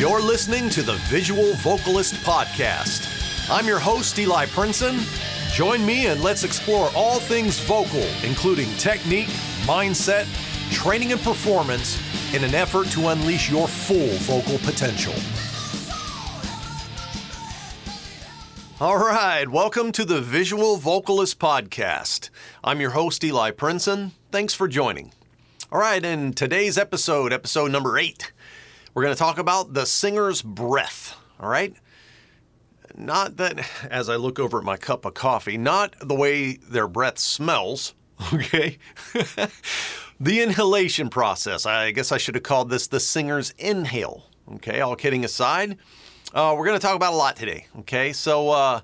You're listening to the Visual Vocalist Podcast. I'm your host, Eli Prinsen. Join me and let's explore all things vocal, including technique, mindset, training, and performance in an effort to unleash your full vocal potential. All right, welcome to the Visual Vocalist Podcast. I'm your host, Eli Prinsen. Thanks for joining. All right, in today's episode, episode number eight, we're going to talk about the singer's breath. All right? Not that, as I look over at my cup of coffee, not the way their breath smells, okay? the inhalation process. I guess I should have called this the singer's inhale, okay? All kidding aside, uh, we're going to talk about a lot today, okay? So, uh,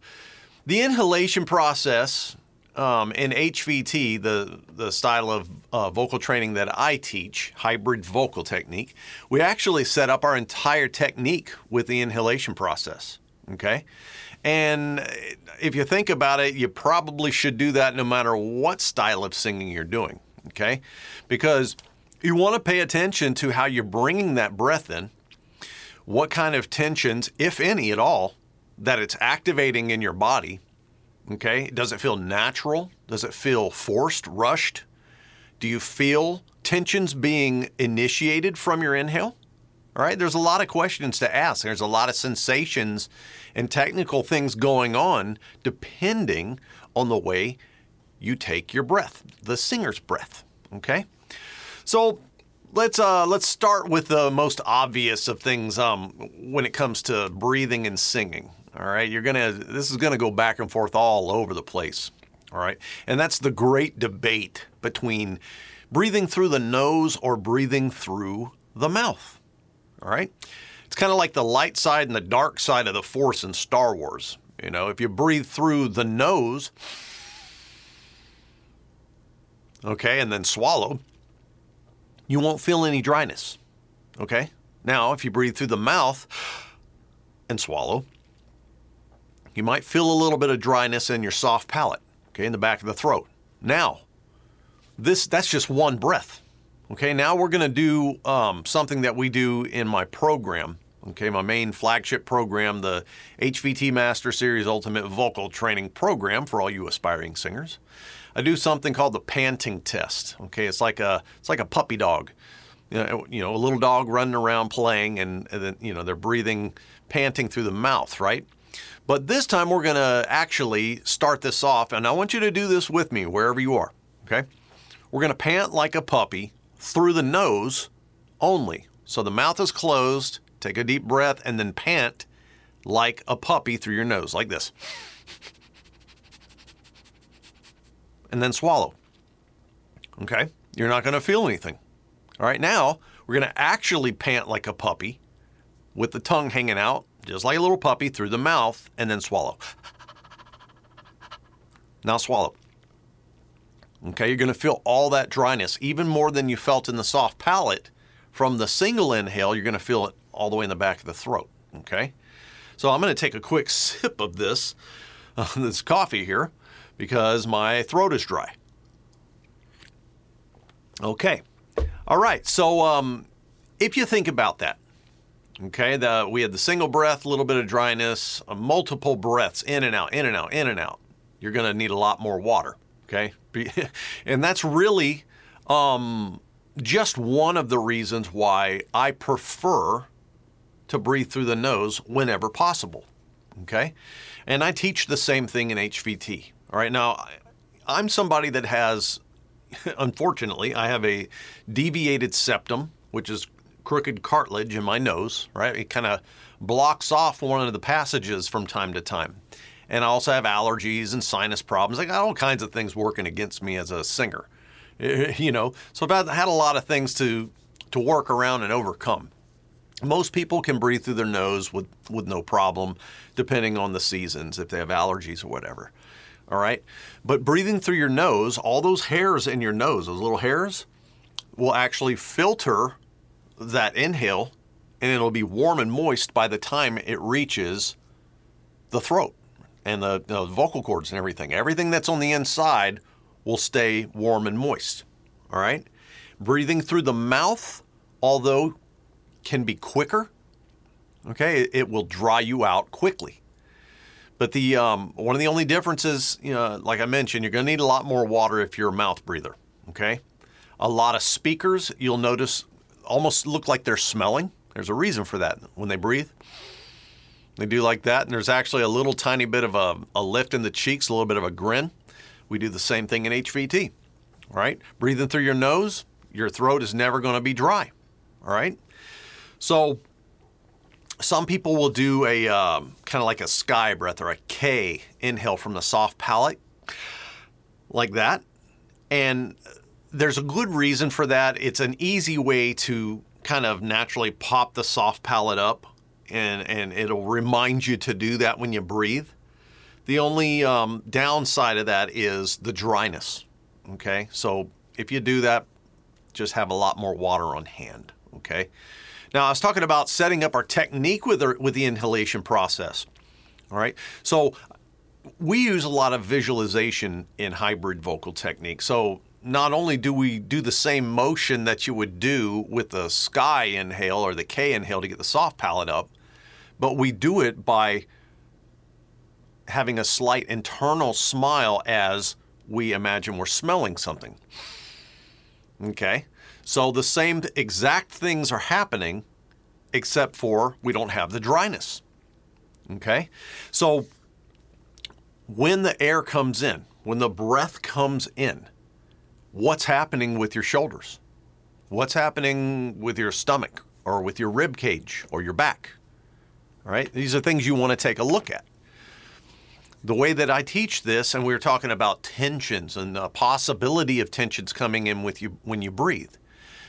the inhalation process um, in HVT, the, the style of uh, vocal training that I teach, hybrid vocal technique, we actually set up our entire technique with the inhalation process. Okay? And if you think about it, you probably should do that no matter what style of singing you're doing. Okay? Because you want to pay attention to how you're bringing that breath in, what kind of tensions, if any at all, that it's activating in your body Okay. Does it feel natural? Does it feel forced, rushed? Do you feel tensions being initiated from your inhale? All right. There's a lot of questions to ask. There's a lot of sensations and technical things going on depending on the way you take your breath, the singer's breath. Okay. So let's uh, let's start with the most obvious of things um, when it comes to breathing and singing. All right, you're gonna this is gonna go back and forth all over the place. All right, and that's the great debate between breathing through the nose or breathing through the mouth. All right, it's kind of like the light side and the dark side of the Force in Star Wars. You know, if you breathe through the nose, okay, and then swallow, you won't feel any dryness. Okay? Now, if you breathe through the mouth and swallow, you might feel a little bit of dryness in your soft palate, okay, in the back of the throat. Now, this that's just one breath. Okay, now we're going to do um, something that we do in my program. Okay, my main flagship program, the HVT Master Series Ultimate Vocal Training Program for all you aspiring singers. I do something called the panting test. Okay, it's like a it's like a puppy dog. You know, you know a little dog running around playing, and, and then you know they're breathing, panting through the mouth, right? But this time we're going to actually start this off, and I want you to do this with me wherever you are. Okay? We're going to pant like a puppy through the nose only. So the mouth is closed, take a deep breath, and then pant like a puppy through your nose, like this. And then swallow. Okay? You're not going to feel anything. All right, now we're going to actually pant like a puppy with the tongue hanging out just like a little puppy, through the mouth and then swallow. Now swallow. Okay, you're going to feel all that dryness, even more than you felt in the soft palate. From the single inhale, you're going to feel it all the way in the back of the throat. Okay, so I'm going to take a quick sip of this, uh, this coffee here, because my throat is dry. Okay, all right. So um, if you think about that, Okay, the, we had the single breath, a little bit of dryness, uh, multiple breaths in and out, in and out, in and out. You're going to need a lot more water. Okay, and that's really um, just one of the reasons why I prefer to breathe through the nose whenever possible. Okay, and I teach the same thing in HVT. All right, now I'm somebody that has, unfortunately, I have a deviated septum, which is crooked cartilage in my nose, right? It kind of blocks off one of the passages from time to time. And I also have allergies and sinus problems. I got all kinds of things working against me as a singer, you know. So I've had a lot of things to to work around and overcome. Most people can breathe through their nose with, with no problem, depending on the seasons, if they have allergies or whatever. All right. But breathing through your nose, all those hairs in your nose, those little hairs, will actually filter that inhale and it'll be warm and moist by the time it reaches the throat and the, the, vocal cords and everything. Everything that's on the inside will stay warm and moist. All right? Breathing through the mouth, although can be quicker, Okay, it, will dry you out quickly. But the um, one of the only differences, you know, like I mentioned, you're going to need a lot more water if you're a mouth breather. Okay, a lot of speakers you'll notice almost look like they're smelling. There's a reason for that when they breathe. They do like that, and there's actually a little tiny bit of a, a lift in the cheeks, a little bit of a grin. We do the same thing in HVT. right? breathing through your nose, your throat is never going to be dry. All right, so some people will do a um, kind of like a sky breath or a K inhale from the soft palate, like that. And there's a good reason for that. It's an easy way to kind of naturally pop the soft palate up, and, and it'll remind you to do that when you breathe. The only um, downside of that is the dryness. Okay, so if you do that, just have a lot more water on hand. Okay. Now, I was talking about setting up our technique with, our, with the inhalation process. All right. So, we use a lot of visualization in hybrid vocal technique. So, not only do we do the same motion that you would do with the sky inhale or the K inhale to get the soft palate up, but we do it by having a slight internal smile as we imagine we're smelling something. Okay? So the same exact things are happening, except for we don't have the dryness. Okay? So when the air comes in, when the breath comes in, what's happening with your shoulders? What's happening with your stomach or with your rib cage or your back? All right? These are things you want to take a look at the way that I teach this, and we were talking about tensions and the possibility of tensions coming in with you when you breathe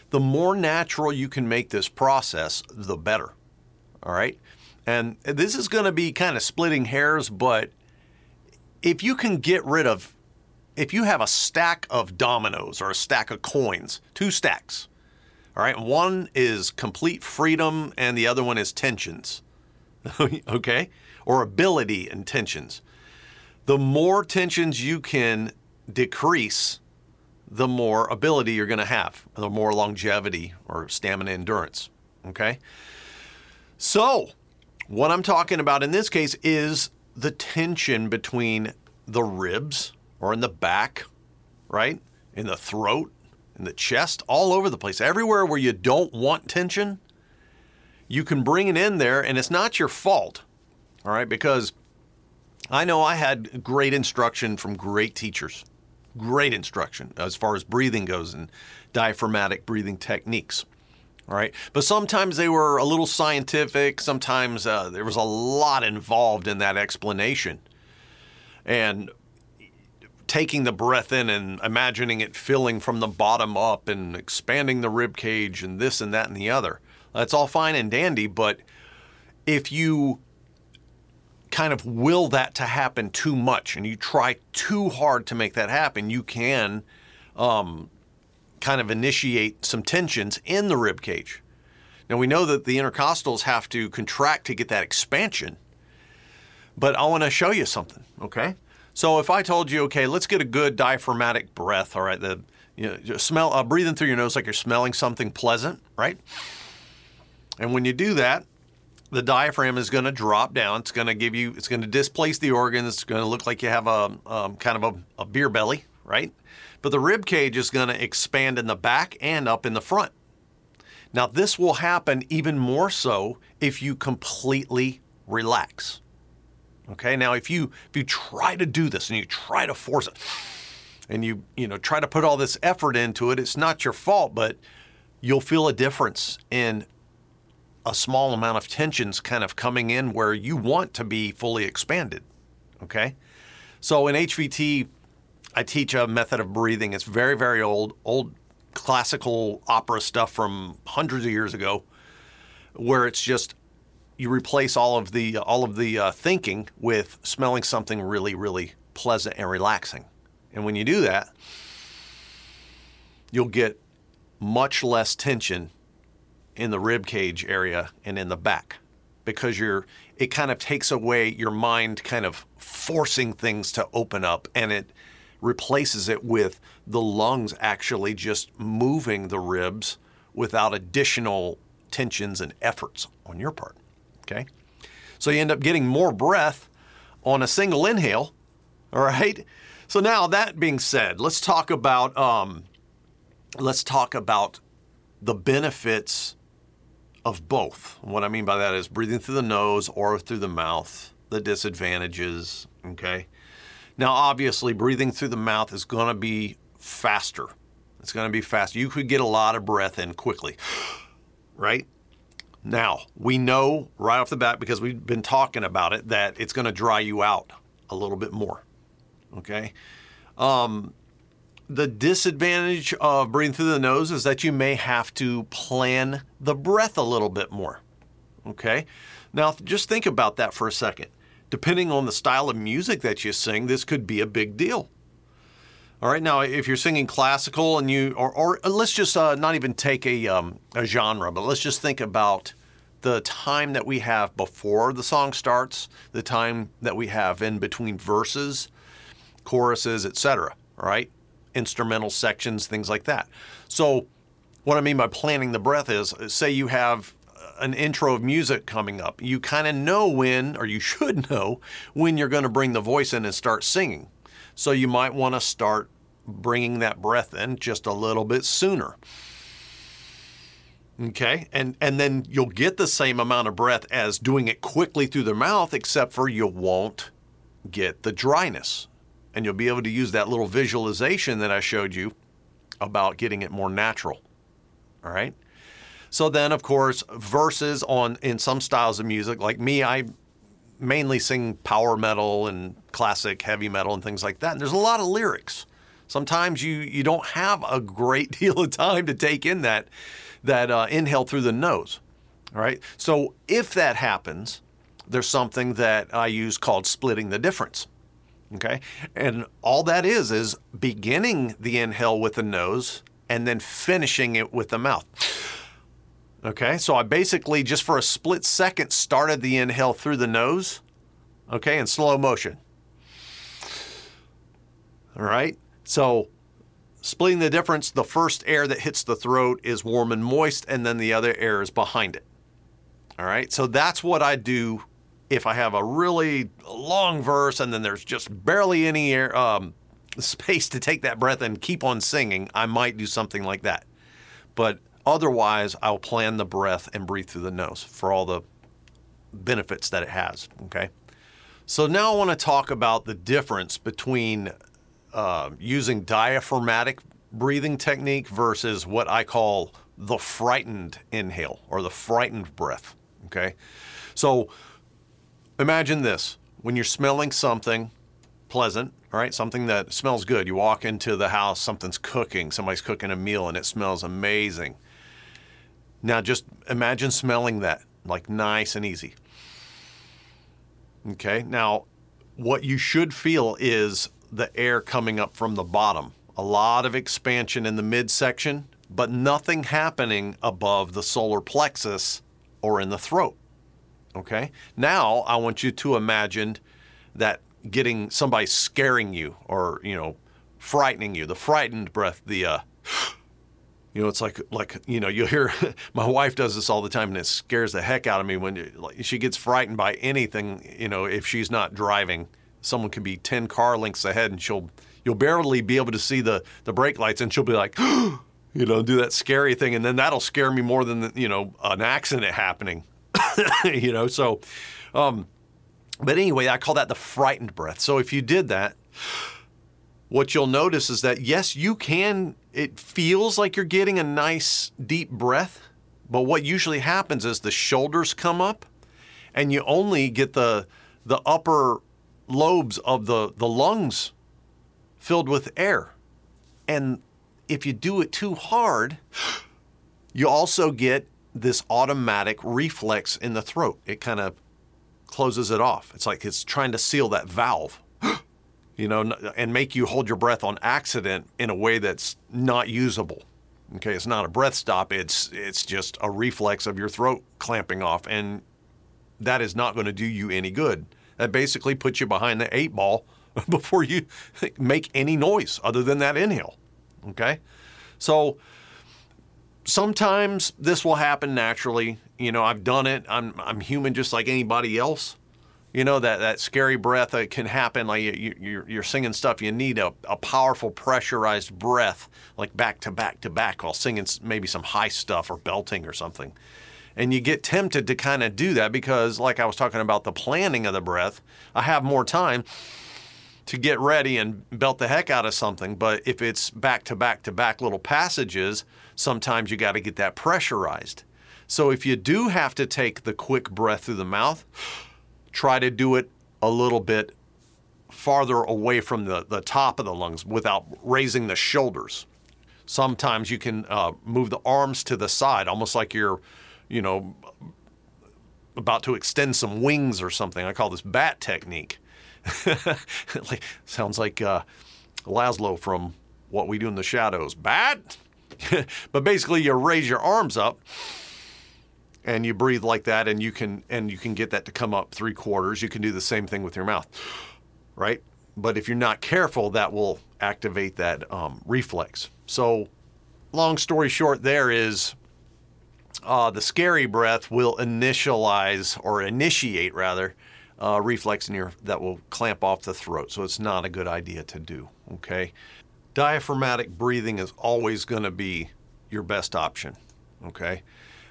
the more natural you can make this process, the better. All right. And this is going to be kind of splitting hairs, but if you can get rid of, if you have a stack of dominoes or a stack of coins, two stacks, all right, one is complete freedom and the other one is tensions, okay, or ability and tensions. The more tensions you can decrease, the more ability you're going to have, the more longevity or stamina endurance. Okay? So, what I'm talking about in this case is the tension between the ribs or in the back, right? In the throat, in the chest, all over the place. Everywhere where you don't want tension, you can bring it in there and it's not your fault. All right? Because I know I had great instruction from great teachers great instruction as far as breathing goes and diaphragmatic breathing techniques. All right. But sometimes they were a little scientific. Sometimes uh, there was a lot involved in that explanation. And taking the breath in and imagining it filling from the bottom up and expanding the rib cage and this and that and the other. That's all fine and dandy. But if you kind of will that to happen too much and you try too hard to make that happen, you can um, kind of initiate some tensions in the rib cage. Now we know that the intercostals have to contract to get that expansion, but I want to show you something, okay? So if I told you, okay, let's get a good diaphragmatic breath, all right, the you know, smell uh, breathing through your nose like you're smelling something pleasant, right? And when you do that, the diaphragm is going to drop down. It's going to give you, it's going to displace the organs. It's going to look like you have a um, kind of a, a beer belly, right? But the rib cage is going to expand in the back and up in the front. Now, this will happen even more so if you completely relax. Okay. Now, if you if you try to do this and you try to force it, and you you know try to put all this effort into it, it's not your fault, but you'll feel a difference in a small amount of tensions kind of coming in where you want to be fully expanded. Okay? So in HVT, I teach a method of breathing. It's very, very old, old classical opera stuff from hundreds of years ago, where it's just you replace all of the all of the uh, thinking with smelling something really, really pleasant and relaxing. And when you do that, you'll get much less tension in the rib cage area and in the back because you're it kind of takes away your mind kind of forcing things to open up and it replaces it with the lungs actually just moving the ribs without additional tensions and efforts on your part. Okay. So you end up getting more breath on a single inhale. All right. So now that being said, let's talk about um, let's talk about the benefits of both. What I mean by that is breathing through the nose or through the mouth, the disadvantages. Okay. Now, obviously, breathing through the mouth is going to be faster. It's going to be faster. You could get a lot of breath in quickly, right? Now, we know right off the bat because we've been talking about it that it's going to dry you out a little bit more. Okay. Um, the disadvantage of breathing through the nose is that you may have to plan the breath a little bit more. Okay. Now, just think about that for a second. Depending on the style of music that you sing, this could be a big deal. All right, now if you're singing classical and you, or, or let's just uh, not even take a, um, a genre, but let's just think about the time that we have before the song starts, the time that we have in between verses, choruses, etc. Right, instrumental sections, things like that. So, what I mean by planning the breath is, say you have an intro of music coming up, you kind of know when, or you should know when you're going to bring the voice in and start singing. So you might want to start bringing that breath in just a little bit sooner. Okay, and and then you'll get the same amount of breath as doing it quickly through the mouth, except for you won't get the dryness, and you'll be able to use that little visualization that I showed you about getting it more natural. All right. So then, of course, verses on in some styles of music, like me, I mainly sing power metal and classic heavy metal and things like that. And there's a lot of lyrics. Sometimes you you don't have a great deal of time to take in that that uh, inhale through the nose. All right. So if that happens, there's something that I use called splitting the difference. Okay. And all that is is beginning the inhale with the nose and then finishing it with the mouth. Okay, so I basically just for a split second started the inhale through the nose, okay, in slow motion. All right, so splitting the difference, the first air that hits the throat is warm and moist, and then the other air is behind it. All right, so that's what I do if I have a really long verse and then there's just barely any air, um, space to take that breath and keep on singing. I might do something like that. But Otherwise, I'll plan the breath and breathe through the nose for all the benefits that it has. Okay. So now I want to talk about the difference between uh, using diaphragmatic breathing technique versus what I call the frightened inhale or the frightened breath. Okay. So imagine this when you're smelling something pleasant, all right, something that smells good. You walk into the house, something's cooking, somebody's cooking a meal, and it smells amazing. Now just imagine smelling that, like nice and easy. Okay, now what you should feel is the air coming up from the bottom. A lot of expansion in the midsection, but nothing happening above the solar plexus or in the throat. Okay, now I want you to imagine that getting somebody scaring you or, you know, frightening you, the frightened breath, the uh, you know, it's like like you know, you'll hear my wife does this all the time, and it scares the heck out of me when like, she gets frightened by anything. You know, if she's not driving, someone can be ten car lengths ahead, and she'll you'll barely be able to see the the brake lights, and she'll be like, you know, do that scary thing, and then that'll scare me more than you know an accident happening. you know, so. Um, but anyway, I call that the frightened breath. So if you did that what you'll notice is that yes, you can, it feels like you're getting a nice deep breath, but what usually happens is the shoulders come up and you only get the, the upper lobes of the, the lungs filled with air. And if you do it too hard, you also get this automatic reflex in the throat. It kind of closes it off. It's like it's trying to seal that valve you know, and make you hold your breath on accident in a way that's not usable. Okay, it's not a breath stop. It's it's just a reflex of your throat clamping off, and that is not going to do you any good. That basically puts you behind the eight ball before you make any noise other than that inhale. Okay, so sometimes this will happen naturally. You know, I've done it. I'm I'm human just like anybody else. You know that that scary breath that can happen. Like you, you're you're singing stuff. You need a, a powerful pressurized breath, like back to back to back, while singing maybe some high stuff or belting or something. And you get tempted to kind of do that because, like I was talking about the planning of the breath, I have more time to get ready and belt the heck out of something. But if it's back to back to back little passages, sometimes you got to get that pressurized. So if you do have to take the quick breath through the mouth, try to do it a little bit farther away from the, the top of the lungs without raising the shoulders. Sometimes you can uh, move the arms to the side, almost like you're, you know, about to extend some wings or something. I call this bat technique. Sounds like uh, Laszlo from What We Do in the Shadows. Bat? but basically, you raise your arms up and you breathe like that, and you can and you can get that to come up three quarters. You can do the same thing with your mouth, right? But if you're not careful, that will activate that um, reflex. So, long story short, there is uh, the scary breath will initialize or initiate rather uh, reflex in your that will clamp off the throat. So it's not a good idea to do. Okay, diaphragmatic breathing is always going to be your best option. Okay.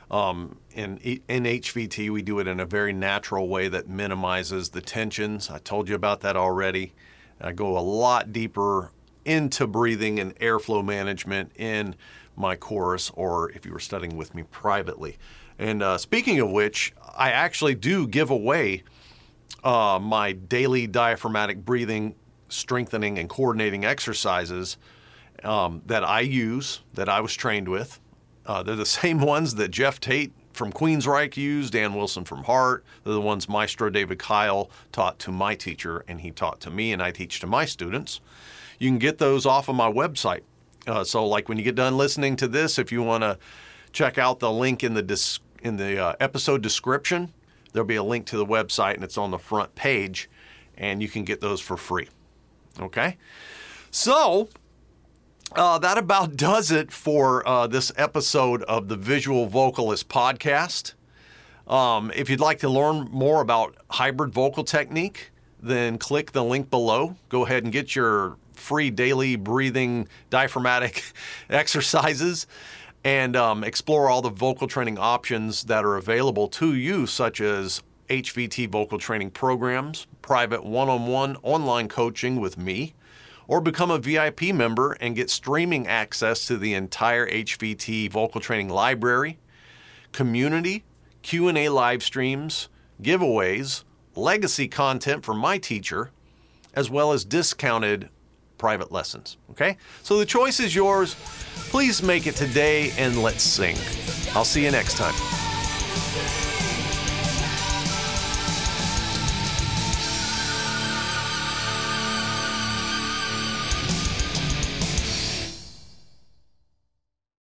Um, in, in HVT, we do it in a very natural way that minimizes the tensions. I told you about that already. I go a lot deeper into breathing and airflow management in my course, or if you were studying with me privately. And uh, speaking of which, I actually do give away uh, my daily diaphragmatic breathing, strengthening, and coordinating exercises um, that I use, that I was trained with. Uh, they're the same ones that Geoff Tate from Queensryche used, Dan Wilson from Heart. They're the ones Maestro David Kyle taught to my teacher, and he taught to me, and I teach to my students. You can get those off of my website. Uh, so, like when you get done listening to this, if you want to check out the link in the dis- in the uh, episode description, there'll be a link to the website and it's on the front page, and you can get those for free. Okay? So, uh, that about does it for uh, this episode of the Visual Vocalist podcast. Um, if you'd like to learn more about hybrid vocal technique, then click the link below. Go ahead and get your free daily breathing diaphragmatic exercises and um, explore all the vocal training options that are available to you, such as HVT vocal training programs, private one on one online coaching with me, or become a VIP member and get streaming access to the entire HVT vocal training library, community, Q&A live streams, giveaways, legacy content from my teacher, as well as discounted private lessons. Okay? So the choice is yours. Please make it today and let's sing. I'll see you next time.